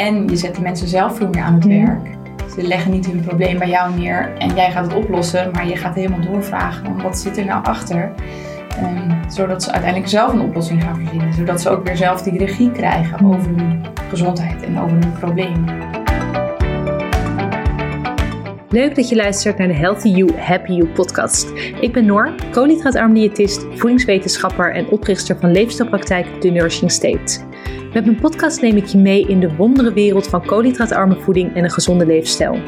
En je zet de mensen zelf veel meer aan het Mhm. werk. Ze leggen niet hun probleem bij jou neer en jij gaat het oplossen, maar je gaat helemaal doorvragen. Wat zit er nou achter? Ehm, zodat ze uiteindelijk zelf een oplossing gaan verzinnen. Zodat ze ook weer zelf die regie krijgen over hun gezondheid en over hun probleem. Leuk dat je luistert naar de Healthy You, Happy You podcast. Ik ben Noor, koolhydraatarm diëtist, voedingswetenschapper en oprichter van leefstijlpraktijk The Nourishing State. Met mijn podcast neem ik je mee in de wondere wereld van koolhydraatarme voeding en een gezonde leefstijl.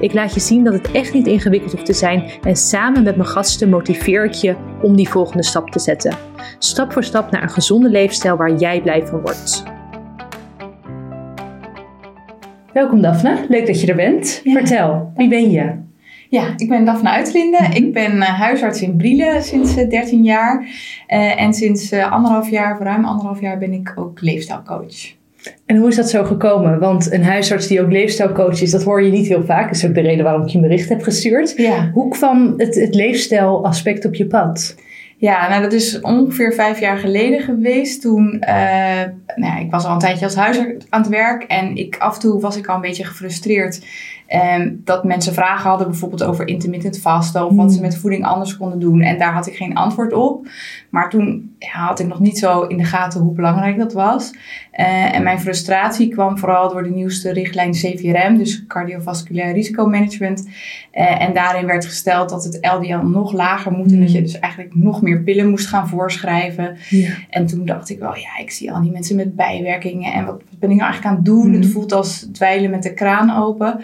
Ik laat je zien dat het echt niet ingewikkeld hoeft te zijn en samen met mijn gasten motiveer ik je om die volgende stap te zetten. Stap voor stap naar een gezonde leefstijl waar jij blij van wordt. Welkom Daphne, leuk dat je er bent. Ja. Vertel, wie ben je? Ja, ik ben Daphne Uitlinde. Ik ben eh, huisarts in Brielen sinds eh, 13 jaar. Eh, en sinds eh, anderhalf jaar, voor ruim anderhalf jaar, ben ik ook leefstijlcoach. En hoe is dat zo gekomen? Want een huisarts die ook leefstijlcoach is, dat hoor je niet heel vaak. Dat is ook de reden waarom ik je een bericht heb gestuurd. Ja. Hoe kwam het, het leefstijlaspect op je pad? Ja, nou dat is ongeveer vijf jaar geleden geweest. Toen, eh, nou ja, ik was al een tijdje als huisarts aan het werk. En ik, af en toe was ik al een beetje gefrustreerd. Ehm, dat mensen vragen hadden bijvoorbeeld over intermittent vasten. Of wat ze met voeding anders konden doen. En daar had ik geen antwoord op. Maar toen ja, had ik nog niet zo in de gaten hoe belangrijk dat was. Eh, en mijn frustratie kwam vooral door de nieuwste richtlijn CVRM. Dus cardiovasculair risicomanagement. Eh, en daarin werd gesteld dat het LDL nog lager moet. En dat je dus eigenlijk nog meer pillen moest gaan voorschrijven. Ja. En toen dacht ik wel, ja, ik zie al die mensen met bijwerkingen. En wat, wat ben ik nou eigenlijk aan het doen? Mm. Het voelt als dweilen met de kraan open.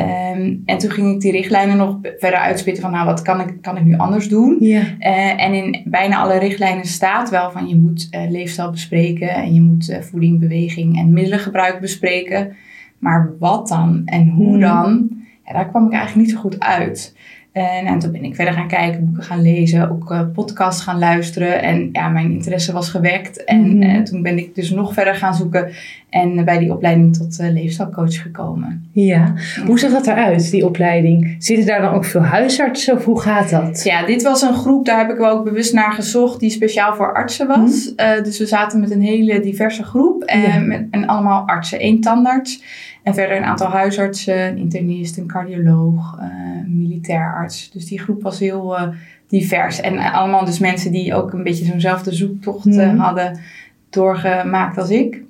Ehm, en toen ging ik die richtlijnen nog verder uitspitten van, nou, wat kan ik, kan ik nu anders doen? Ja. Eh, en in bijna alle richtlijnen staat wel van je moet eh, leefstijl bespreken en je moet eh, voeding, beweging en middelengebruik bespreken. Maar wat dan en hoe Hmm. dan? Ja, daar kwam ik eigenlijk niet zo goed uit. En, en toen ben ik verder gaan kijken, boeken gaan lezen, ook eh, podcasts gaan luisteren. En ja, mijn interesse was gewekt. En Mhm. eh, toen ben ik dus nog verder gaan zoeken en bij die opleiding tot eh, leefstijlcoach gekomen. ja. Hoe zag dat eruit, die opleiding? Zitten daar dan ook veel huisartsen of hoe gaat dat? Ja, dit was een groep, daar heb ik wel ook bewust naar gezocht, die speciaal voor artsen was. Eh, dus we zaten met een hele diverse groep en, Ja. met, en allemaal artsen, één tandarts. En verder een aantal huisartsen, een internist, een cardioloog, eh, een militair arts. Dus die groep was heel eh, divers. En eh, allemaal dus mensen die ook een beetje zo'nzelfde zoektocht Mhm. hadden doorgemaakt als ik.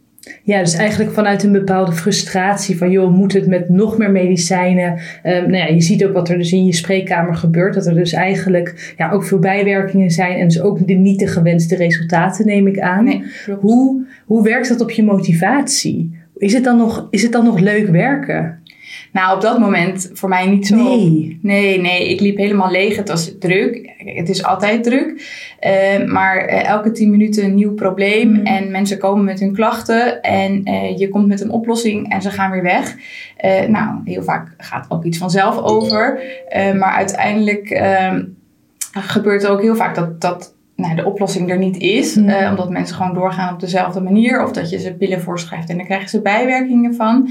Ja, dus eigenlijk vanuit een bepaalde frustratie van, joh, moet het met nog meer medicijnen? Ehm, nou ja, je ziet ook wat er dus in je spreekkamer gebeurt. Dat er dus eigenlijk ja, ook veel bijwerkingen zijn en dus ook de, niet de gewenste resultaten, neem ik aan. Nee. Hoe, hoe werkt dat op je motivatie? Is het, dan nog, is het dan nog leuk werken? Nou, op dat moment voor mij niet zo. Nee. Nee, nee, ik liep helemaal leeg. Het was druk. Het is altijd druk. Eh, maar eh, elke tien minuten een nieuw probleem. Mhm. En mensen komen met hun klachten. En eh, je komt met een oplossing en ze gaan weer weg. Nou, heel vaak gaat ook iets vanzelf over. Maar uiteindelijk ehm, gebeurt er ook heel vaak dat, dat nou, de oplossing er niet is. Mhm. Eh, omdat mensen gewoon doorgaan op dezelfde manier. Of dat je ze pillen voorschrijft en dan krijgen ze bijwerkingen van.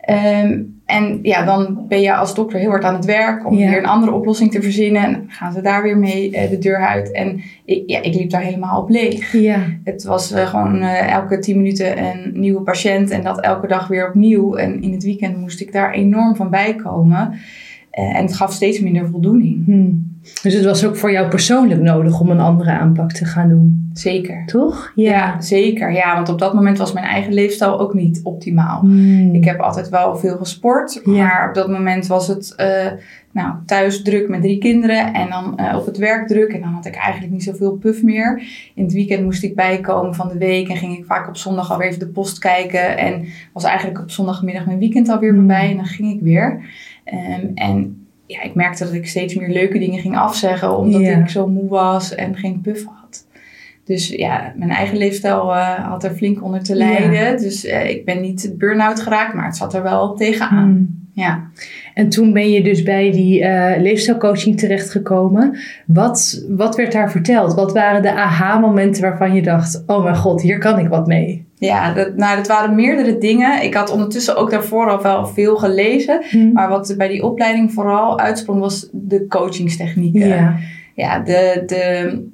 Ehm, en ja, dan ben je als dokter heel hard aan het werk om Ja. weer een andere oplossing te verzinnen. En gaan ze daar weer mee eh, de deur uit. En ik, ja, ik liep daar helemaal op leeg. Ja. Het was eh, gewoon elke tien minuten een nieuwe patiënt en dat elke dag weer opnieuw. En in het weekend moest ik daar enorm van bijkomen. Eh, en het gaf steeds minder voldoening. Hm. Dus het was ook voor jou persoonlijk nodig om een andere aanpak te gaan doen, Zeker. toch? Ja. zeker. Ja, want op dat moment was mijn eigen leefstijl ook niet optimaal. Hm. Ik heb altijd wel veel gesport, Ja. maar op dat moment was het eh, nou, thuis druk met drie kinderen en dan eh, op het werk druk. En dan had ik eigenlijk niet zoveel puff meer. In het weekend moest ik bijkomen van de week en ging ik vaak op zondag alweer even de post kijken. En was eigenlijk op zondagmiddag mijn weekend alweer Hmm. voorbij en dan ging ik weer. Ehm, en ja, ik merkte dat ik steeds meer leuke dingen ging afzeggen omdat ik zo moe was en geen puff had. Dus ja, mijn eigen leefstijl eh, had er flink onder te lijden. Dus eh, ik ben niet burn-out geraakt, maar het zat er wel tegenaan. Hm. Ja. En toen ben je dus bij die eh, leefstijlcoaching terechtgekomen. Wat, wat werd daar verteld? Wat waren de aha-momenten waarvan je dacht: oh mijn god, hier kan ik wat mee? Ja, dat, nou, dat waren meerdere dingen. Ik had ondertussen ook daarvoor al wel veel gelezen. Maar wat bij die opleiding vooral uitsprong was de coachingstechnieken. Ja. Ja, de, de,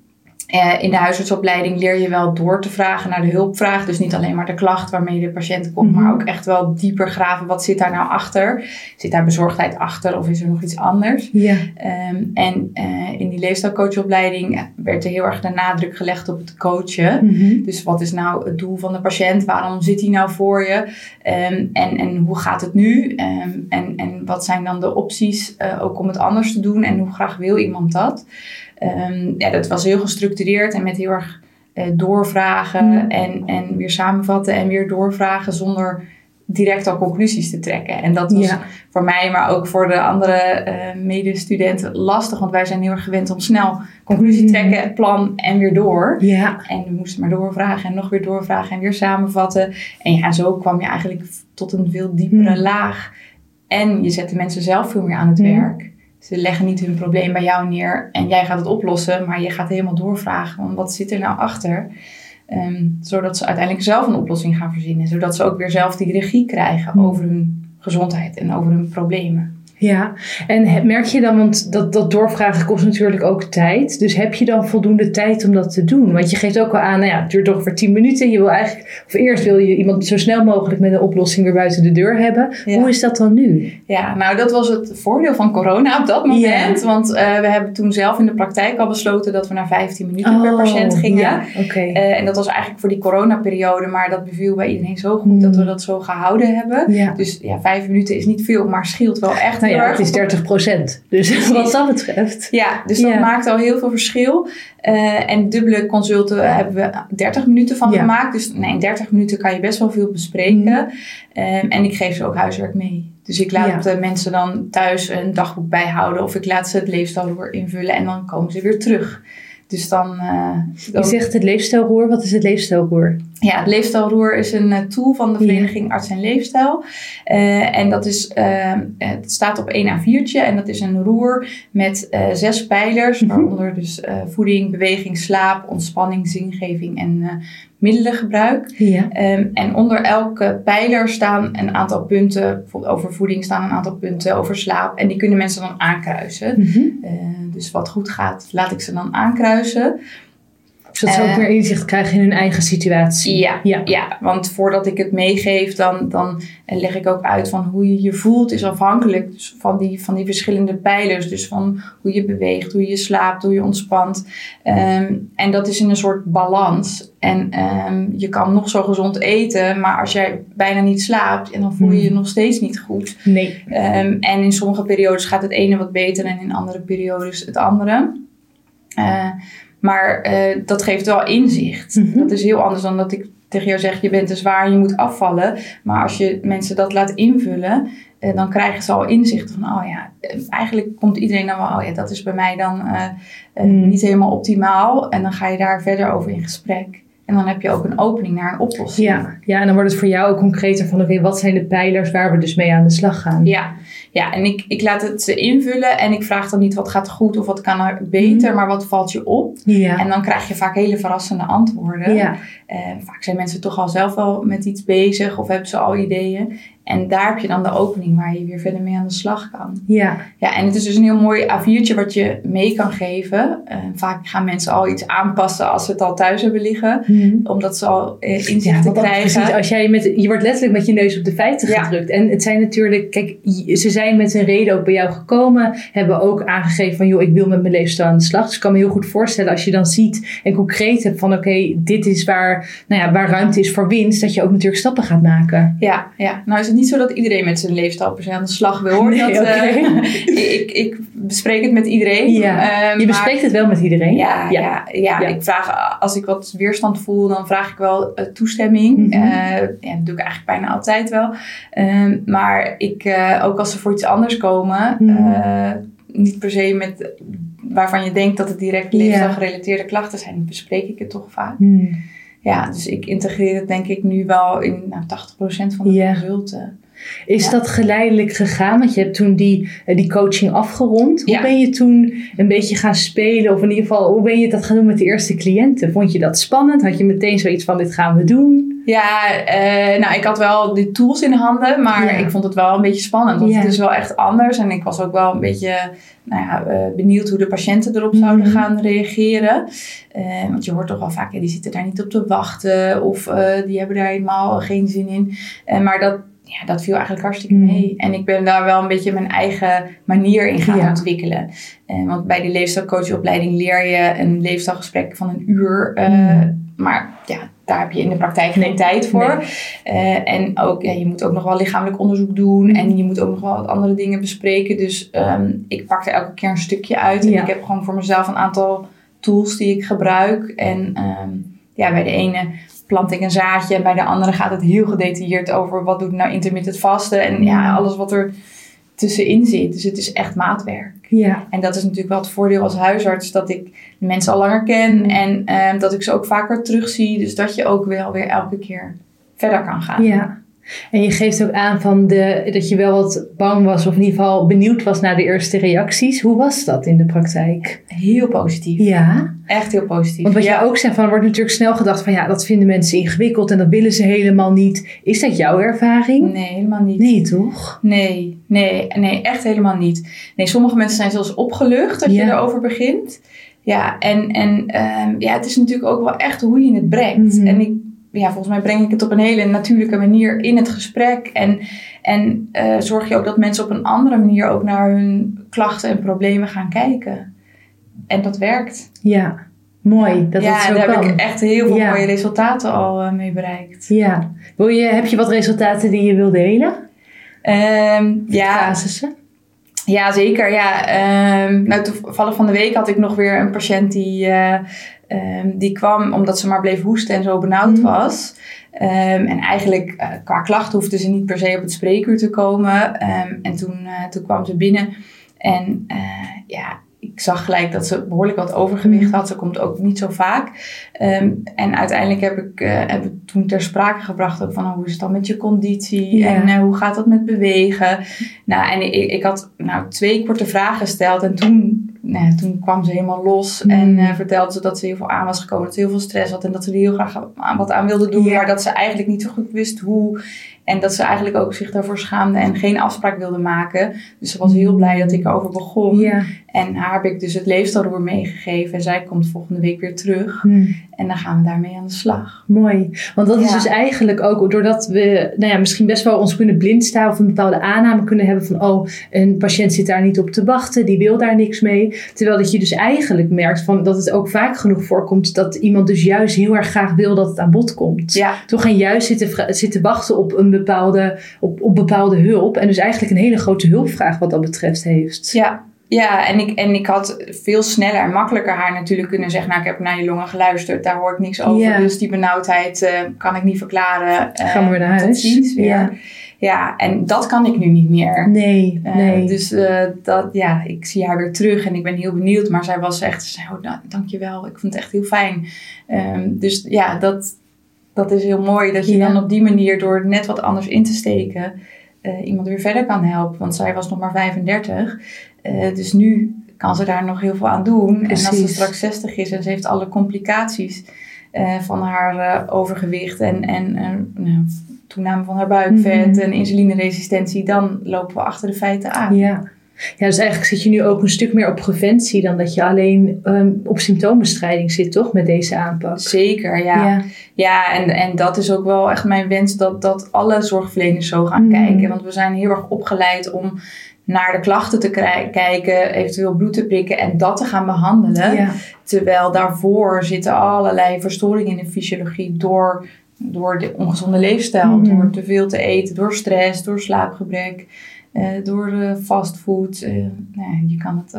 Eh, in de huisartsopleiding leer je wel door te vragen naar de hulpvraag. Dus niet alleen maar de klacht waarmee de patiënt komt, Mhm. maar ook echt wel dieper graven. Wat zit daar nou achter? Zit daar bezorgdheid achter of is er nog iets anders? Ja. Ehm, en eh, in die leefstijlcoachopleiding werd er heel erg de nadruk gelegd op het coachen. Mhm. Dus wat is nou het doel van de patiënt? Waarom zit hij nou voor je? Ehm, en, en hoe gaat het nu? Ehm, en, en wat zijn dan de opties eh, ook om het anders te doen? En hoe graag wil iemand dat? Ehm, ja, dat was heel gestructureerd en met heel erg eh, doorvragen Mhm. en, en weer samenvatten en weer doorvragen zonder direct al conclusies te trekken. En dat was Ja. voor mij, maar ook voor de andere eh, medestudenten lastig, want wij zijn heel erg gewend om snel conclusie Mhm. trekken, plan en weer door. Ja. En we moesten maar doorvragen en nog weer doorvragen en weer samenvatten. En ja, zo kwam je eigenlijk tot een veel diepere Hmm. laag. En je zet de mensen zelf veel meer aan het werk. Ze leggen niet hun probleem bij jou neer en jij gaat het oplossen, maar je gaat helemaal doorvragen. Want wat zit er nou achter? Ehm, zodat ze uiteindelijk zelf een oplossing gaan verzinnen. Zodat ze ook weer zelf die regie krijgen Hmm. over hun gezondheid en over hun problemen. Ja, en merk je dan, want dat, dat doorvragen kost natuurlijk ook tijd. Dus heb je dan voldoende tijd om dat te doen? Want je geeft ook al aan, nou ja, het duurt toch voor 10 minuten. Je wil eigenlijk, of eerst wil je iemand zo snel mogelijk met een oplossing weer buiten de deur hebben. Ja. Hoe is dat dan nu? Ja, nou dat was het voordeel van corona op dat moment. Want eh, we hebben toen zelf in de praktijk al besloten dat we naar 15 minuten per patiënt gingen. Oh, Ja. Eh, en dat was eigenlijk voor die coronaperiode, maar dat beviel bij iedereen zo goed Hmm. dat we dat zo gehouden hebben. ja. Dus ja, vijf minuten is niet veel, maar scheelt wel echt Nou ja, het is 30% Dus wat dat betreft. Ja, dus dat Ja. maakt al heel veel verschil. Eh, en dubbele consulten hebben we 30 minuten van Ja. gemaakt. Dus nee, in 30 minuten kan je best wel veel bespreken. Ehm, en ik geef ze ook huiswerk mee. Dus ik laat de mensen dan thuis een dagboek bijhouden. Of ik laat ze het leefstijlroer invullen. En dan komen ze weer terug. Dus dan... eh, Je zegt het leefstijlroer. Wat is het leefstijlroer? Ja, het leefstijlroer is een eh, tool van de Vereniging Arts en Leefstijl. Eh, en dat is, eh, het staat op één A4'tje en dat is een roer met zes pijlers, Mhm. waaronder dus voeding, beweging, slaap, ontspanning, zingeving en middelengebruik. Ja. Ehm, en onder elke pijler staan een aantal punten, bijvoorbeeld over voeding staan een aantal punten, over slaap. En die kunnen mensen dan aankruisen. Mhm. Eh, dus wat goed gaat, laat ik ze dan aankruisen. Zodat ze Eh, ook meer inzicht krijgen in hun eigen situatie. Ja, Ja. ja. want voordat ik het meegeef, dan, dan eh, leg ik ook uit van hoe je je voelt, is afhankelijk dus van, die, van die verschillende pijlers. Dus van hoe je beweegt, hoe je slaapt, hoe je ontspant. Ehm, en dat is in een soort balans. En ehm, je kan nog zo gezond eten, maar als jij bijna niet slaapt, en dan voel je je Hmm. nog steeds niet goed. Nee. Ehm, en in sommige periodes gaat het ene wat beter en in andere periodes het andere. Eh, maar eh, dat geeft wel inzicht. Mhm. Dat is heel anders dan dat ik tegen jou zeg: je bent te zwaar, je moet afvallen. Maar als je mensen dat laat invullen, eh, dan krijgen ze al inzicht van: oh ja, eh, eigenlijk komt iedereen dan wel, oh ja, dat is bij mij dan Mhm. niet helemaal optimaal. En dan ga je daar verder over in gesprek. En dan heb je ook een opening naar een oplossing. Ja, ja, en dan wordt het voor jou ook concreter van oké, wat zijn de pijlers waar we dus mee aan de slag gaan? Ja, ja en ik, ik laat het ze invullen en ik vraag dan niet wat gaat goed of wat kan er beter, maar wat valt je op. Ja. En dan krijg je vaak hele verrassende antwoorden. ja. Eh, vaak zijn mensen toch al zelf wel met iets bezig of hebben ze al ideeën. En daar heb je dan de opening waar je weer verder mee aan de slag kan. ja. Ja, en het is dus een heel mooi A4'tje wat je mee kan geven. Eh, vaak gaan mensen al iets aanpassen als ze het al thuis hebben liggen. Mhm. Omdat ze al eh, inzichten Ja, dat- krijgen. precies. Als jij met, je wordt letterlijk met je neus op de feiten Ja. gedrukt. En het zijn natuurlijk, kijk, ze zijn met een reden ook bij jou gekomen. Hebben ook aangegeven van, joh, ik wil met mijn leefstijl aan de slag. Dus ik kan me heel goed voorstellen als je dan ziet en concreet hebt van, oké, dit is waar, nou ja, waar ruimte is voor winst. Dat je ook natuurlijk stappen gaat maken. Ja, ja, nou is het niet zo dat iedereen met zijn leefstijl per se aan de slag wil hoor. Nee, dat, eh, ik, ik bespreek het met iedereen. Ja, Eh, Je bespreekt het wel met iedereen. Ja, ja. Ja. Ja, Ja. ik vraag, als ik wat weerstand voel, dan vraag ik wel eh, toestemming. Mhm. Ja, dat doe ik eigenlijk bijna altijd wel. Ehm, maar ik, ook als ze voor iets anders komen, Mhm. niet per se met waarvan je denkt dat het direct Ja. leefstijlgerelateerde klachten zijn, bespreek ik het toch vaak. Hmm. Ja, dus ik integreer het denk ik nu wel in nou, 80% van de Ja. consulten. Is Ja. dat geleidelijk gegaan? Want je hebt toen die, eh, die coaching afgerond. Hoe Ja. ben je toen een beetje gaan spelen? Of in ieder geval, hoe ben je dat gaan doen met de eerste cliënten? Vond je dat spannend? Had je meteen zoiets van, dit gaan we doen? Ja, uh, nou, ik had wel de tools in handen, maar ik vond het wel een beetje spannend. Want het is wel echt anders. En ik was ook wel een beetje nou ja, uh, benieuwd hoe de patiënten erop zouden mhm. gaan reageren. Uh, want je hoort toch wel vaak, ja, die zitten daar niet op te wachten. Of die hebben daar helemaal geen zin in. maar dat, ja, dat viel eigenlijk hartstikke mhm. mee. En ik ben daar wel een beetje mijn eigen manier in gaan ontwikkelen. want bij de leefstijlcoachopleiding leer je een leefstijlgesprek van een uur. Mhm. Maar ja, daar heb je in de praktijk geen tijd voor. Eh, en ook, ja, je moet ook nog wel lichamelijk onderzoek doen. En je moet ook nog wel wat andere dingen bespreken. Dus um, ik pakte elke keer een stukje uit. En ik heb gewoon voor mezelf een aantal tools die ik gebruik. En um, ja, bij de ene plant ik een zaadje. En bij de andere gaat het heel gedetailleerd over wat doet nou intermittent vasten. En ja, alles wat er tussenin zit. Dus het is echt maatwerk. Ja. En dat is natuurlijk wel het voordeel als huisarts dat ik de mensen al langer ken en um, dat ik ze ook vaker terugzie. Dus dat je ook wel weer elke keer verder kan gaan. Ja. En je geeft ook aan van de, dat je wel wat bang was, of in ieder geval benieuwd was naar de eerste reacties. Hoe was dat in de praktijk? Heel positief. Ja. Echt heel positief. Want wat jij ook zegt, van er wordt natuurlijk snel gedacht van ja, dat vinden mensen ingewikkeld en dat willen ze helemaal niet. Is dat jouw ervaring? Nee, helemaal niet. Nee, toch? Nee, nee, nee, echt helemaal niet. Nee, sommige mensen zijn zelfs opgelucht dat je erover begint. Ja, en, en um, ja, het is natuurlijk ook wel echt hoe je het brengt. Mhm. En ik ja, volgens mij breng ik het op een hele natuurlijke manier in het gesprek. En, en uh, zorg je ook dat mensen op een andere manier ook naar hun klachten en problemen gaan kijken. En dat werkt. Ja, mooi. Dat ja, zo daar heb ik echt heel veel mooie resultaten al uh, mee bereikt. Ja. Wil je, heb je wat resultaten die je wil delen? Um, ja. Casussen? Ja, zeker. Ja. Um, nou, toevallig van de week had ik nog weer een patiënt die... Uh, Um, die kwam omdat ze maar bleef hoesten en zo benauwd mhm. was. Um, en eigenlijk uh, qua klachten hoefde ze niet per se op het spreekuur te komen. En toen, uh, toen kwam ze binnen. En ja, ik zag gelijk dat ze behoorlijk wat overgewicht had. Ze komt ook niet zo vaak. Um, en uiteindelijk heb ik, uh, heb ik toen ter sprake gebracht ook van oh, hoe is het dan met je conditie en uh, hoe gaat dat met bewegen. Nou, en ik, ik had nou, twee korte vragen gesteld en toen, nou, toen kwam ze helemaal los mm. en uh, vertelde ze dat ze heel veel aan was gekomen, dat ze heel veel stress had en dat ze er heel graag wat aan wilde doen, ja. maar dat ze eigenlijk niet zo goed wist hoe. En dat ze eigenlijk ook zich daarvoor schaamde en geen afspraak wilde maken. Dus ze was heel blij dat ik erover begon. Ja. En haar heb ik dus het leefstijlroer meegegeven. En zij komt volgende week weer terug. Hmm. En dan gaan we daarmee aan de slag. Mooi. Want dat is dus eigenlijk ook doordat we nou ja, misschien best wel ons kunnen blind staan of een bepaalde aanname kunnen hebben van oh, een patiënt zit daar niet op te wachten, die wil daar niks mee. Terwijl dat je dus eigenlijk merkt van dat het ook vaak genoeg voorkomt dat iemand dus juist heel erg graag wil dat het aan bod komt. Ja. Toch gaan juist zitten, zitten wachten op een bepaalde, op, op bepaalde hulp. En dus eigenlijk een hele grote hulpvraag wat dat betreft heeft. Ja, ja, en ik, en ik had veel sneller en makkelijker haar natuurlijk kunnen zeggen... nou, ik heb naar je longen geluisterd, daar hoor ik niks over. Dus die benauwdheid uh, kan ik niet verklaren. Uh, Ga maar naar huis. Ziens weer. Ja. ja, en dat kan ik nu niet meer. Nee, uh, nee. Dus dat, ja, ik zie haar weer terug en ik ben heel benieuwd. Maar zij was echt, zei, oh, nou, dankjewel, ik vond het echt heel fijn. Um, dus ja, dat, dat is heel mooi dat je dan op die manier door net wat anders in te steken... iemand weer verder kan helpen. Want zij was nog maar 35. Uh, dus nu kan ze daar nog heel veel aan doen. En als ze straks 60 is en ze heeft alle complicaties uh, van haar overgewicht en, en nou, toename van haar buikvet mm -hmm. en insulineresistentie, dan lopen we achter de feiten aan. Ja. Ja, dus eigenlijk zit je nu ook een stuk meer op preventie dan dat je alleen um, op symptoombestrijding zit, toch, met deze aanpak? Zeker, ja. Ja, ja en, en dat is ook wel echt mijn wens dat, dat alle zorgverleners zo gaan mm. kijken. Want we zijn heel erg opgeleid om naar de klachten te kijken, eventueel bloed te prikken en dat te gaan behandelen. Terwijl daarvoor zitten allerlei verstoringen in de fysiologie door, door de ongezonde leefstijl, mm door te veel te eten, door stress, door slaapgebrek. Uh, door uh, fastfood. Uh, nou, je kan het.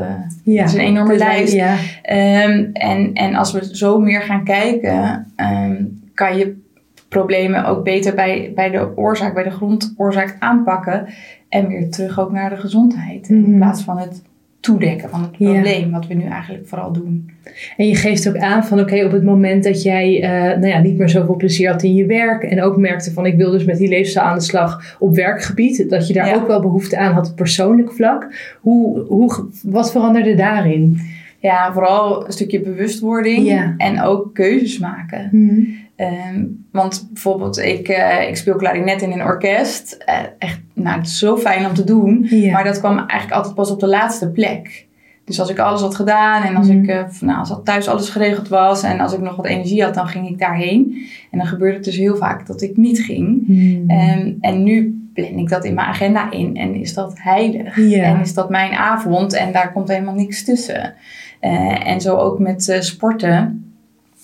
Ja, het is een enorme lijst. Ja. Um, en, en als we zo meer gaan kijken, um, kan je problemen ook beter bij, bij de oorzaak, bij de grondoorzaak aanpakken. En weer terug ook naar de gezondheid. In mhm. plaats van het toedekken van het probleem, wat we nu eigenlijk vooral doen. En je geeft ook aan van oké, op het moment dat jij uh, nou ja, niet meer zoveel plezier had in je werk en ook merkte van ik wil dus met die leefstijl aan de slag op werkgebied, dat je daar ook wel behoefte aan had op persoonlijk vlak. Hoe, hoe, wat veranderde daarin? Ja, vooral een stukje bewustwording en ook keuzes maken. Mhm. Ehm, want bijvoorbeeld, ik, uh, ik speel klarinet in een orkest. Uh, echt, nou, het is zo fijn om te doen. Ja. Maar dat kwam eigenlijk altijd pas op de laatste plek. Dus als ik alles had gedaan en als, Mhm. ik, uh, nou, als thuis alles geregeld was en als ik nog wat energie had, dan ging ik daarheen. En dan gebeurde het dus heel vaak dat ik niet ging. Hmm. Ehm, en nu plan ik dat in mijn agenda in en is dat heilig. Ja. En is dat mijn avond en daar komt helemaal niks tussen. Eh, en zo ook met eh, sporten.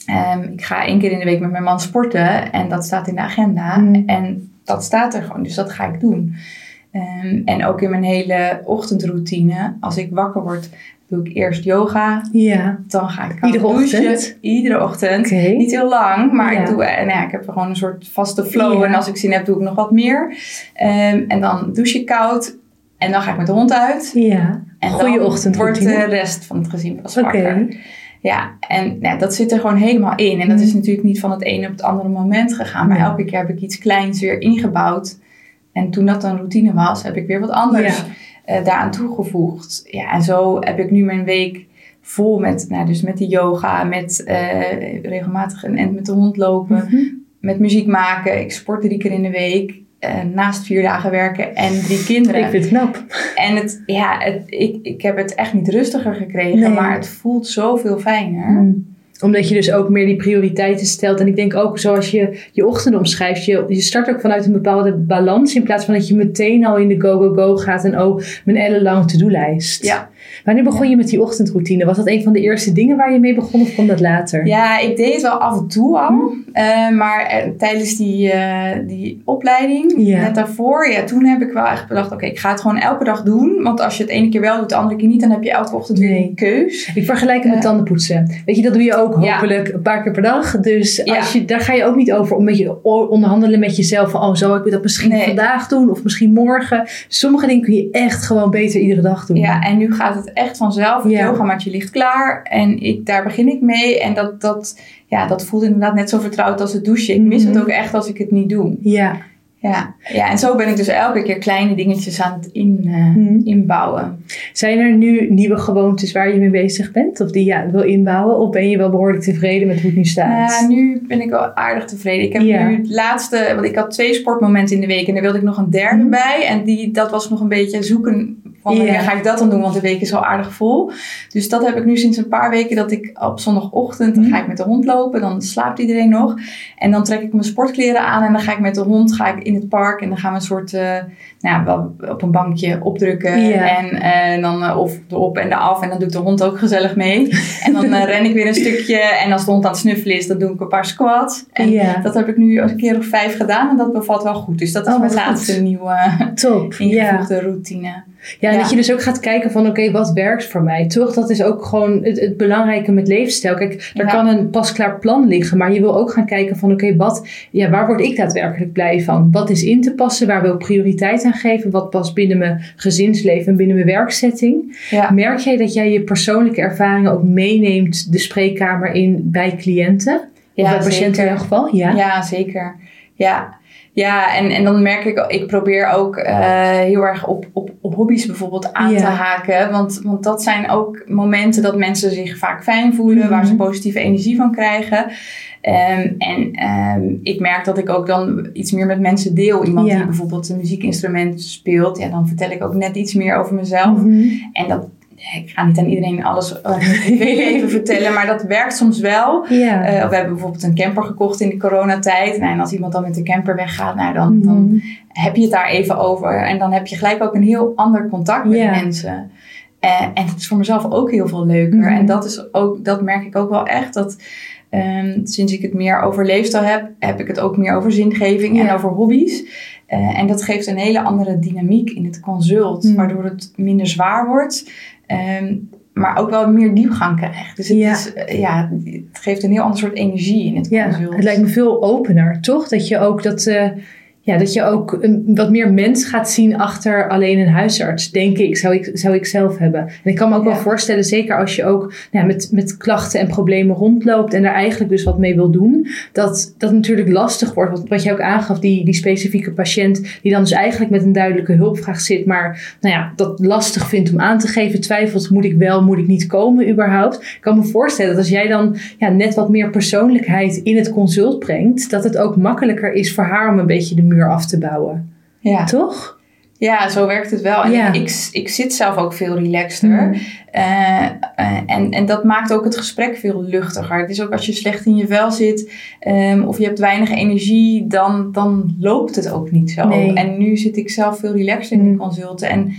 Ehm, ik ga één keer in de week met mijn man sporten en dat staat in de agenda. Mm. En dat staat er gewoon, dus dat ga ik doen. Ehm, en ook in mijn hele ochtendroutine, als ik wakker word, doe ik eerst yoga. ja. Dan ga ik Iedere douchen. ochtend? Iedere ochtend. Niet heel lang, maar Ja. ik, doe, en ja, ik heb gewoon een soort vaste flow. Ja. En als ik zin heb, doe ik nog wat meer. Ehm, en dan douche ik koud. En dan ga ik met de hond uit. Ja. En Goeie dan wordt de rest van het gezin pas wakker. Ja, en ja, dat zit er gewoon helemaal in. En dat is natuurlijk niet van het ene op het andere moment gegaan. Maar elke keer heb ik iets kleins weer ingebouwd. En toen dat een routine was, heb ik weer wat anders Ja. eh, daaraan toegevoegd. Ja, en zo heb ik nu mijn week vol met, nou, dus met de yoga, met eh, regelmatig en, en met de hond lopen, Mhm. met muziek maken. Ik sport drie keer in de week. Eh, naast vier dagen werken en drie kinderen. Ik vind het knap. En het, ja, het, ik, ik heb het echt niet rustiger gekregen, Nee. maar het voelt zoveel fijner. Mm. Omdat je dus ook meer die prioriteiten stelt. En ik denk ook zoals je je ochtend omschrijft. Je, je start ook vanuit een bepaalde balans. In plaats van dat je meteen al in de go, go, go gaat. En oh, mijn ellenlange to-do-lijst. Ja. Wanneer begon je met die ochtendroutine? Was dat een van de eerste dingen waar je mee begon? Of kwam dat later? Ja, ik deed het wel af en toe al. eh, maar eh, tijdens die, eh, die opleiding, net daarvoor, ja, toen heb ik wel echt bedacht: oké, ik ga het gewoon elke dag doen. Want als je het ene keer wel doet, de andere keer niet, dan heb je elke ochtend weer een keus. Ik vergelijk het met tandenpoetsen. Weet je, dat doe je ook Ja. hopelijk een paar keer per dag. Dus Ja. als je, daar ga je ook niet over om met je onderhandelen met jezelf. Van, oh, zou ik dat misschien Nee. vandaag doen? Of misschien morgen? Sommige dingen kun je echt gewoon beter iedere dag doen. Ja, en nu gaat het echt vanzelf. Het Ja. yogamatje ligt klaar en ik, daar begin ik mee. En dat, dat, ja, dat voelt inderdaad net zo vertrouwd als het douchen. Ik mis Mhm. het ook echt als ik het niet doe. Ja. Ja, ja, en zo ben ik dus elke keer kleine dingetjes aan het in, eh, Mhm. inbouwen. Zijn er nu nieuwe gewoontes waar je mee bezig bent? Of die je wil inbouwen? Of ben je wel behoorlijk tevreden met hoe het nu staat? Ja, nu ben ik wel aardig tevreden. Ik heb Ja. nu het laatste, want ik had twee sportmomenten in de week en daar wilde ik nog een derde Mhm. bij. En die, dat was nog een beetje zoeken van wanneer Ja. ga ik dat dan doen, want de week is al aardig vol. Dus dat heb ik nu sinds een paar weken, dat ik op zondagochtend, dan Mhm. ga ik met de hond lopen, dan slaapt iedereen nog. En dan trek ik mijn sportkleren aan en dan ga ik met de hond ga ik in het park en dan gaan we een soort, eh, nou, wel op een bankje opdrukken. Ja. En eh, dan uh, of erop en eraf en dan doet de hond ook gezellig mee. En dan uh, ren ik weer een stukje en als de hond aan het snuffelen is, dan doe ik een paar squats. En dat heb ik nu een keer of vijf gedaan en dat bevalt wel goed. Dus dat is Oh, mijn laatste goed. nieuwe Top. Ingevoegde routine. Ja, en Ja. dat je dus ook gaat kijken van oké, wat werkt voor mij? Toch, dat is ook gewoon het, het belangrijke met levensstijl. Kijk, er Ja. kan een pasklaar plan liggen, maar je wil ook gaan kijken van oké, wat, ja, waar word ik daadwerkelijk blij van? Wat is in te passen? Waar wil ik prioriteit aan geven? Wat past binnen mijn gezinsleven en binnen mijn werkzetting? Ja. Merk jij dat jij je persoonlijke ervaringen ook meeneemt de spreekkamer in bij cliënten? of bij patiënten in ieder geval? Ja. Ja, zeker. Ja, ja en, en dan merk ik, ik probeer ook eh, heel erg op, op, op hobby's bijvoorbeeld aan Ja. te haken. Want, want dat zijn ook momenten dat mensen zich vaak fijn voelen, waar ze Mhm. positieve energie van krijgen. Ehm, en ehm, ik merk dat ik ook dan iets meer met mensen deel. Iemand Ja. die bijvoorbeeld een muziekinstrument speelt, ja, dan vertel ik ook net iets meer over mezelf. Mhm. En dat, ik ga niet aan iedereen alles mijn privéleven vertellen, maar dat werkt soms wel. Ja. Eh, we hebben bijvoorbeeld een camper gekocht in de coronatijd. Nou, en als iemand dan met de camper weggaat, nou, dan, dan Mhm. heb je het daar even over. En dan heb je gelijk ook een heel ander contact met Ja. mensen. Eh, en het is voor mezelf ook heel veel leuker. Mhm. En dat, is ook, dat merk ik ook wel echt. Dat ehm, sinds ik het meer over leefstijl heb, heb ik het ook meer over zingeving en Ja. over hobby's. Eh, en dat geeft een hele andere dynamiek in het consult, Mhm. waardoor het minder zwaar wordt. Ehm, maar ook wel meer diepgang krijgt. Dus het, Ja. is, eh, ja, het geeft een heel ander soort energie in het Ja, consult. het lijkt me veel opener, toch? Dat je ook dat, ja, dat je ook een, wat meer mens gaat zien achter alleen een huisarts, denk ik, zou ik, zou ik zelf hebben. En ik kan me ook wel voorstellen, zeker als je ook nou, met, met klachten en problemen rondloopt en daar eigenlijk dus wat mee wil doen, dat dat natuurlijk lastig wordt. Wat, wat je ook aangaf, die, die specifieke patiënt, die dan dus eigenlijk met een duidelijke hulpvraag zit, maar nou ja, dat lastig vindt om aan te geven, twijfelt, moet ik wel, moet ik niet komen überhaupt. Ik kan me voorstellen dat als jij dan ja, net wat meer persoonlijkheid in het consult brengt, dat het ook makkelijker is voor haar om een beetje de muur af te bouwen. Ja. Toch? Ja, zo werkt het wel. En Ja. ik, ik zit zelf ook veel relaxter. Mhm. Eh, eh, en, en dat maakt ook het gesprek veel luchtiger. Het is ook als je slecht in je vel zit ehm, of je hebt weinig energie, dan, dan loopt het ook niet zo. Nee. En nu zit ik zelf veel relaxter in de Mhm. consulten. En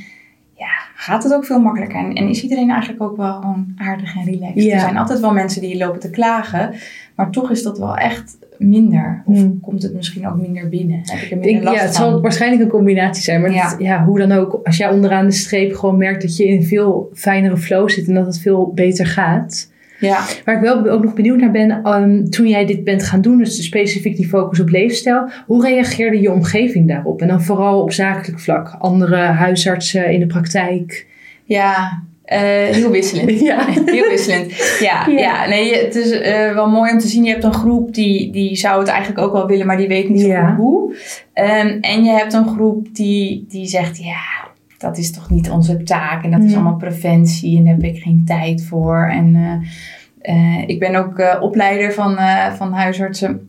ja, gaat het ook veel makkelijker. En, en is iedereen eigenlijk ook wel gewoon aardig en relaxed. Ja. Er zijn altijd wel mensen die lopen te klagen. Maar toch is dat wel echt minder. Of Mhm. komt het misschien ook minder binnen? Heb ik er minder last ja, het van? zal waarschijnlijk een combinatie zijn. Maar Ja. dat- ja, hoe dan ook, als jij onderaan de streep gewoon merkt dat je in een veel fijnere flow zit en dat het veel beter gaat. Ja. Waar ik wel ook nog benieuwd naar ben, ehm, toen jij dit bent gaan doen, dus specifiek die focus op leefstijl, hoe reageerde je omgeving daarop? En dan vooral op zakelijk vlak, andere huisartsen in de praktijk. Ja, eh, heel wisselend. Ja. Heel wisselend. Ja, Ja. ja. nee, het is eh, wel mooi om te zien. Je hebt een groep die, die zou het eigenlijk ook wel willen, maar die weet niet zo Ja. goed hoe. Ehm, en je hebt een groep die, die zegt, ja, dat is toch niet onze taak. En dat is Mm. allemaal preventie en daar heb ik geen tijd voor. En eh, ik ben ook opleider van, van huisartsen.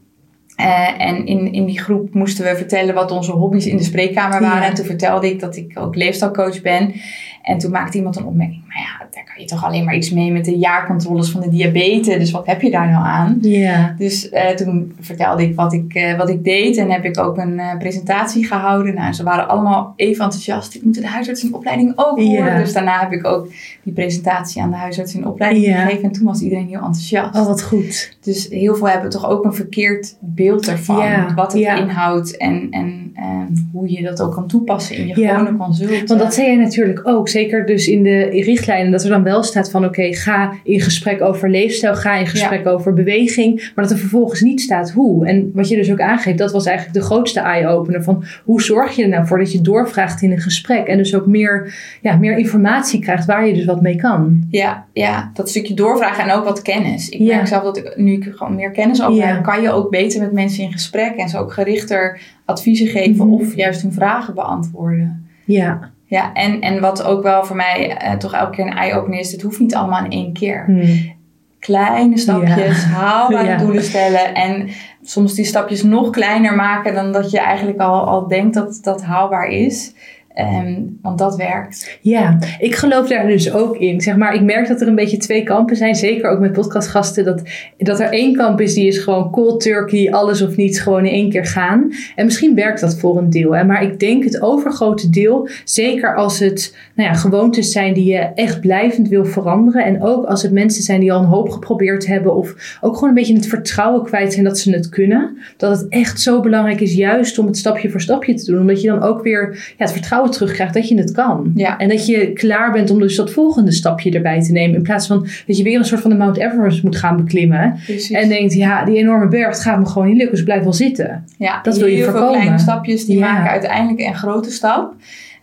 En in, in die groep moesten we vertellen wat onze hobby's in de spreekkamer waren. Ja. En toen vertelde ik dat ik ook leefstijlcoach ben. En toen maakte iemand een opmerking. Maar ja, daar kan je toch alleen maar iets mee met de jaarcontroles van de diabetes. Dus wat heb je daar nou aan? Ja. Dus eh, toen vertelde ik wat ik, eh, wat ik deed. En heb ik ook een eh, presentatie gehouden. Nou, ze waren allemaal even enthousiast. Ik moet de huisarts in opleiding ook horen. Dus daarna heb ik ook die presentatie aan de huisarts in opleiding gegeven. En toen was iedereen heel enthousiast. Oh, wat goed. Dus heel veel hebben toch ook een verkeerd beeld ervan. Wat het inhoudt en, en, en hoe je dat ook kan toepassen in je gewone consult. Want dat zei jij natuurlijk ook, zeker dus in de richtlijnen, dat er dan wel staat van oké, ga in gesprek over leefstijl, ga in gesprek over beweging, maar dat er vervolgens niet staat hoe. En wat je dus ook aangeeft, dat was eigenlijk de grootste eye-opener van hoe zorg je er nou voor dat je doorvraagt in een gesprek en dus ook meer, ja, meer informatie krijgt waar je dus wat mee kan. Ja, ja, dat stukje doorvragen en ook wat kennis. Ik Ja. merk zelf dat ik, nu ik gewoon meer kennis over Ja. heb, kan je ook beter met mensen in gesprek en ze ook gerichter adviezen geven Mhm. of juist hun vragen beantwoorden. Ja. Ja, en, en wat ook wel voor mij eh, toch elke keer een eye-opener is, het hoeft niet allemaal in één keer. Hm. Kleine stapjes, haalbare Ja. doelen stellen en soms die stapjes nog kleiner maken dan dat je eigenlijk al, al denkt dat dat haalbaar is. Ehm, want dat werkt. Ja, ik geloof daar dus ook in. Zeg maar, ik merk dat er een beetje twee kampen zijn. Zeker ook met podcastgasten. Dat, dat er één kamp is die is gewoon cold turkey, alles of niets, gewoon in één keer gaan. En misschien werkt dat voor een deel. Hè? Maar ik denk het overgrote deel, zeker als het nou ja, gewoontes zijn die je echt blijvend wil veranderen. En ook als het mensen zijn die al een hoop geprobeerd hebben. Of ook gewoon een beetje het vertrouwen kwijt zijn dat ze het kunnen. Dat het echt zo belangrijk is juist om het stapje voor stapje te doen. Omdat je dan ook weer ja, het vertrouwen terugkrijgt dat je het kan. Ja. En dat je klaar bent om dus dat volgende stapje erbij te nemen. In plaats van dat je weer een soort van de Mount Everest moet gaan beklimmen. Precies. En denkt, ja, die enorme berg gaat me gewoon niet lukken. Dus blijf wel zitten. Ja, Dat wil je heel voorkomen. veel kleine stapjes die Ja. maken uiteindelijk een grote stap.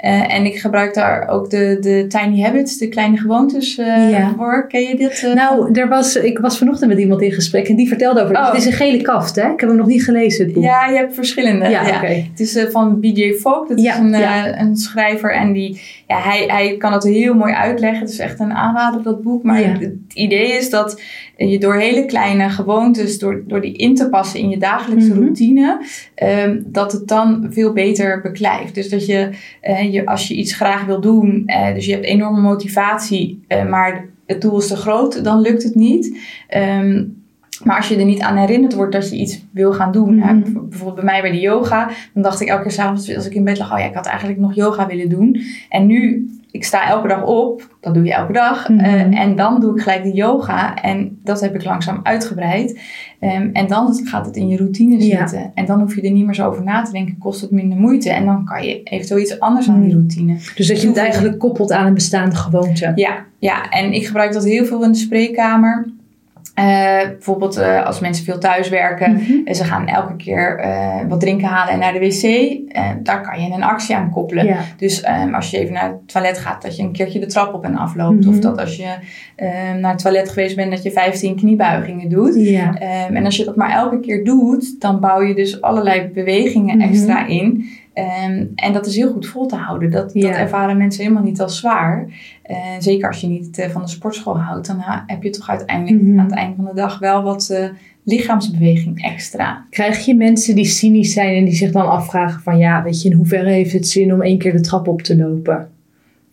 Eh, en ik gebruik daar ook de, de tiny habits, de kleine gewoontes eh, Ja. voor. Ken je dit? eh? Nou, er was, ik was vanochtend met iemand in gesprek en die vertelde over. Oh. Het is een gele kaft, hè? Ik heb hem nog niet gelezen. Het boek. ja, je hebt verschillende. ja, ja. oké. Het is van BJ Fogg, dat Ja, is een, een schrijver en die, ja, hij, hij kan het heel mooi uitleggen. Het is echt een aanrader, dat boek. Maar het idee is dat je door hele kleine gewoontes, door, door die in te passen in je dagelijkse Mhm. routine, ehm, dat het dan veel beter beklijft. Dus dat je, eh, je als je iets graag wil doen, eh, dus je hebt enorme motivatie, eh, maar het doel is te groot, dan lukt het niet. Ehm, maar als je er niet aan herinnerd wordt dat je iets wil gaan doen, Mhm. hè, bijvoorbeeld bij mij bij de yoga, dan dacht ik elke keer s'avonds als ik in bed lag, oh ja, ik had eigenlijk nog yoga willen doen. En nu, ik sta elke dag op, dat doe je elke dag, Mhm. eh, en dan doe ik gelijk de yoga en dat heb ik langzaam uitgebreid. Ehm, en dan gaat het in je routine Ja. zitten. En dan hoef je er niet meer zo over na te denken, kost het minder moeite. En dan kan je eventueel iets anders aan die Mhm. routine. Dus dat je het eigenlijk koppelt aan een bestaande gewoonte. Ja, ja, en ik gebruik dat heel veel in de spreekkamer. Uh, bijvoorbeeld uh, als mensen veel thuiswerken Mhm. en ze gaan elke keer uh, wat drinken halen en naar de wc, daar kan je een actie aan koppelen. Ja. Dus um, als je even naar het toilet gaat, dat je een keertje de trap op en afloopt. Mhm. Of dat als je um, naar het toilet geweest bent, dat je 15 kniebuigingen doet. Ja. Um, en als je dat maar elke keer doet, dan bouw je dus allerlei bewegingen Mhm. extra in. Um, en dat is heel goed vol te houden. Dat, Ja. dat ervaren mensen helemaal niet als zwaar. Uh, zeker als je niet uh, van de sportschool houdt, dan heb je toch uiteindelijk Mhm. aan het einde van de dag wel wat uh, lichaamsbeweging extra. Krijg je mensen die cynisch zijn en die zich dan afvragen van ja, weet je, in hoeverre heeft het zin om één keer de trap op te lopen?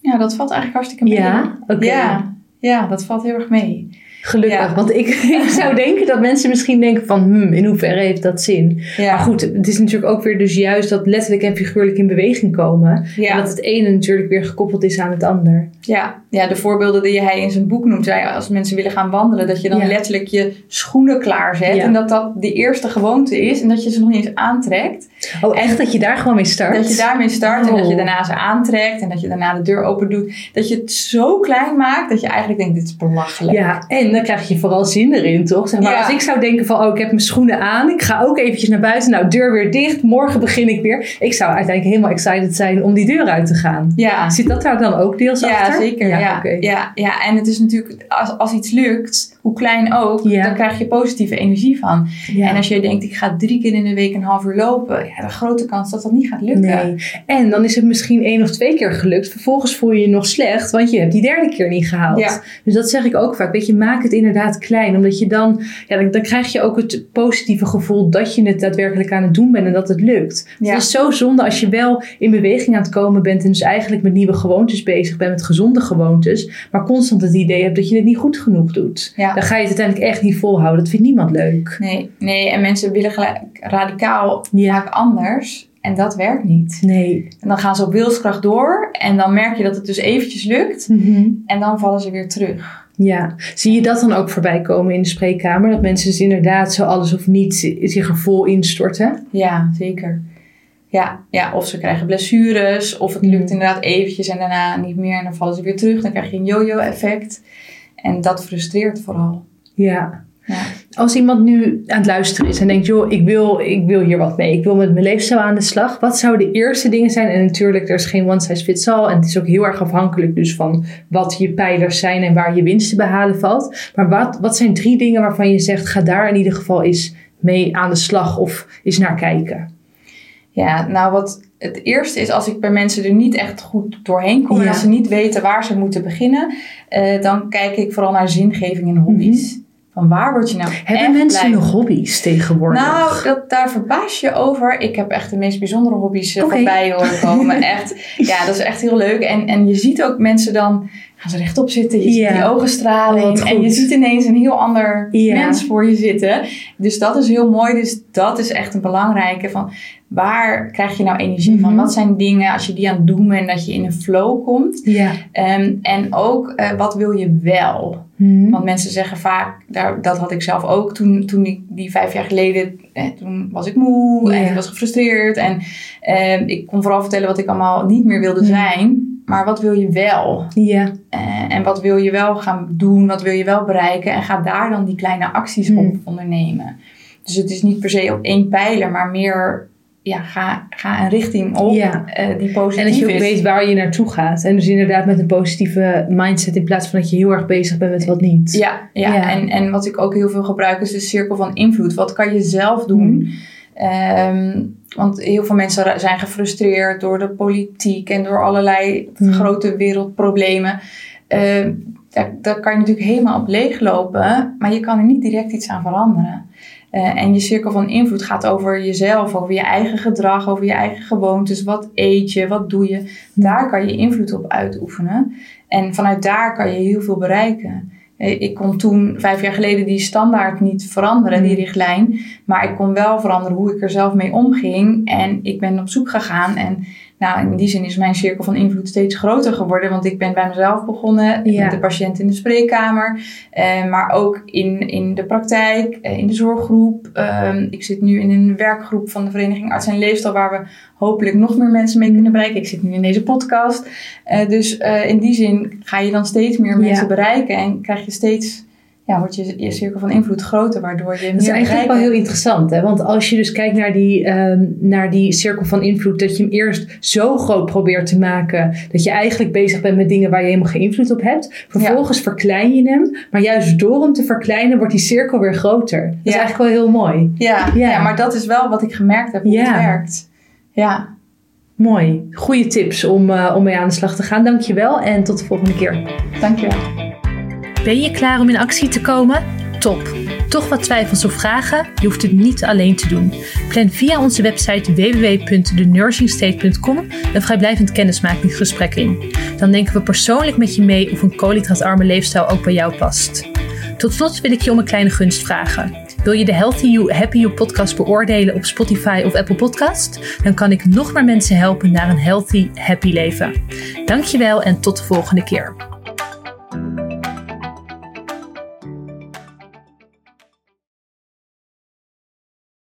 Ja, dat valt eigenlijk hartstikke mee. Ja? Oké. Ja, ja, dat valt heel erg mee. Gelukkig, Ja. want ik, ik zou denken dat mensen misschien denken van hmm, in hoeverre heeft dat zin? Ja. Maar goed, het is natuurlijk ook weer dus juist dat letterlijk en figuurlijk in beweging komen. Ja. En dat het ene natuurlijk weer gekoppeld is aan het ander. Ja, ja, de voorbeelden die hij in zijn boek noemt, zei als mensen willen gaan wandelen, dat je dan letterlijk je schoenen klaarzet en dat dat de eerste gewoonte is en dat je ze nog niet eens aantrekt. Oh, echt dat je daar gewoon mee start? Dat je daarmee start en dat je Oh. daarna ze aantrekt en dat je daarna de deur open doet. Dat je het zo klein maakt dat je eigenlijk denkt, dit is belachelijk. Ja, en dan krijg je vooral zin erin, toch? Zeg maar, Ja. Als ik zou denken van, oh, ik heb mijn schoenen aan. Ik ga ook eventjes naar buiten. Nou, deur weer dicht. Morgen begin ik weer. Ik zou uiteindelijk helemaal excited zijn om die deur uit te gaan. Ja. Zit dat daar dan ook deels Ja, achter? zeker. Ja, ja, oké. ja, en het is natuurlijk, als, als iets lukt, hoe klein ook, Ja. dan krijg je positieve energie van. Ja. En als je denkt, ik ga drie keer in de week een half uur lopen, ja, de grote kans dat dat niet gaat lukken. Nee. En dan is het misschien één of twee keer gelukt. Vervolgens voel je je nog slecht, want je hebt die derde keer niet gehaald. Ja. Dus dat zeg ik ook vaak. Weet je, maak het inderdaad klein. Omdat je dan, ja, dan, dan krijg je ook het positieve gevoel dat je het daadwerkelijk aan het doen bent en dat het lukt. Ja. Het is zo zonde als je wel in beweging aan het komen bent en dus eigenlijk met nieuwe gewoontes bezig bent, met gezonde gewoontes, maar constant het idee hebt dat je het niet goed genoeg doet. Ja. Dan ga je het uiteindelijk echt niet volhouden. Dat vindt niemand leuk. Nee, nee, en mensen willen gelijk radicaal vaak anders. En dat werkt niet. Nee. En dan gaan ze op wilskracht door. En dan merk je dat het dus eventjes lukt. En dan vallen ze weer terug. Ja, zie je dat dan ook voorbij komen in de spreekkamer? Dat mensen dus inderdaad zo alles of niets zich er vol instorten? Ja, zeker. Ja, ja, of ze krijgen blessures. Of het lukt inderdaad eventjes en daarna niet meer. En dan vallen ze weer terug. Dan krijg je een yo-yo effect. En dat frustreert vooral. Ja. Ja. Als iemand nu aan het luisteren is en denkt, joh, ik wil, ik wil hier wat mee. Ik wil met mijn leefstijl aan de slag. Wat zouden de eerste dingen zijn? En natuurlijk, er is geen one size fits all. En het is ook heel erg afhankelijk dus van wat je pijlers zijn en waar je winst te behalen valt. Maar wat, wat zijn drie dingen waarvan je zegt, ga daar in ieder geval eens mee aan de slag of eens naar kijken? Ja, nou wat het eerste is, als ik bij mensen er niet echt goed doorheen kom en als ze niet weten waar ze moeten beginnen, eh, dan kijk ik vooral naar zingeving en hobby's. Van waar word je nou Mhm. Hebben mensen nog hobby's tegenwoordig? Nou, dat, daar verbaas je over. Ik heb echt de meest bijzondere hobby's eh, Oké. voorbij horen komen. echt, ja, dat is echt heel leuk. En, en je ziet ook mensen dan, gaan ze rechtop zitten. Je ziet die Oh, ogenstraling. wat en je ziet ineens een heel ander mens voor je zitten. Dus dat is heel mooi. Dus dat is echt een belangrijke. Van waar krijg je nou energie van? Mhm. Wat zijn dingen als je die aan het doen bent, dat je in een flow komt? Ja. Ehm, en ook, eh, wat wil je wel? Hm. Want mensen zeggen vaak, daar, dat had ik zelf ook toen, toen ik die vijf jaar geleden, eh, toen was ik moe en ik was gefrustreerd. En eh, ik kon vooral vertellen wat ik allemaal niet meer wilde Hm. zijn. Maar wat wil je wel? Ja. Eh, en wat wil je wel gaan doen? Wat wil je wel bereiken? En ga daar dan die kleine acties op ondernemen. Dus het is niet per se op één pijler, maar meer, ja, ga, ga een richting op Ja. eh, die positief En dat je ook is. weet waar je naartoe gaat. En dus inderdaad met een positieve mindset in plaats van dat je heel erg bezig bent met wat niet. Ja, ja. Ja. En, en wat ik ook heel veel gebruik is de cirkel van invloed. Wat kan je zelf doen? Mhm. Ehm, want heel veel mensen zijn gefrustreerd door de politiek en door allerlei Mhm. grote wereldproblemen. Ehm, daar, daar kan je natuurlijk helemaal op leeglopen, maar je kan er niet direct iets aan veranderen. Eh, en je cirkel van invloed gaat over jezelf, over je eigen gedrag, over je eigen gewoontes. Wat eet je, wat doe je? Daar kan je invloed op uitoefenen. En vanuit daar kan je heel veel bereiken. Eh, Ik kon toen, vijf jaar geleden, die standaard niet veranderen, die Mm. richtlijn. Maar ik kon wel veranderen hoe ik er zelf mee omging. En ik ben op zoek gegaan. En nou, in die zin is mijn cirkel van invloed steeds groter geworden. Want ik ben bij mezelf begonnen, Ja. met de patiënt in de spreekkamer. eh, maar ook in, in de praktijk, eh, in de zorggroep. Ehm, ik zit nu in een werkgroep van de Vereniging Arts en Leefstijl... waar we hopelijk nog meer mensen mee kunnen bereiken. Ik zit nu in deze podcast. Eh, dus eh, in die zin ga je dan steeds meer mensen Ja. bereiken. En krijg je steeds ja, wordt je, je cirkel van invloed groter, waardoor je Dat is meer eigenlijk wel heel interessant. Hè? Want als je dus kijkt naar die, ehm, naar die cirkel van invloed, dat je hem eerst zo groot probeert te maken dat je eigenlijk bezig bent met dingen waar je helemaal geen invloed op hebt. Vervolgens verklein je hem, maar juist door hem te verkleinen wordt die cirkel weer groter. Dat is eigenlijk wel heel mooi. Ja, Ja. ja. maar dat is wel wat ik gemerkt heb, hoe Ja. het werkt. Ja, Mooi. Goede tips om, eh, om mee aan de slag te gaan. Dankjewel en tot de volgende keer. dankjewel. Ben je klaar om in actie te komen? Top! Toch wat twijfels of vragen? Je hoeft het niet alleen te doen. Plan via onze website www.thenursingstate.com een vrijblijvend kennismakingsgesprek in. Dan denken we persoonlijk met je mee of een koolhydraatarme leefstijl ook bij jou past. Tot slot wil ik je om een kleine gunst vragen. Wil je de Healthy You, Happy You podcast beoordelen op Spotify of Apple Podcast? Dan kan ik nog meer mensen helpen naar een healthy, happy leven. Dankjewel en tot de volgende keer.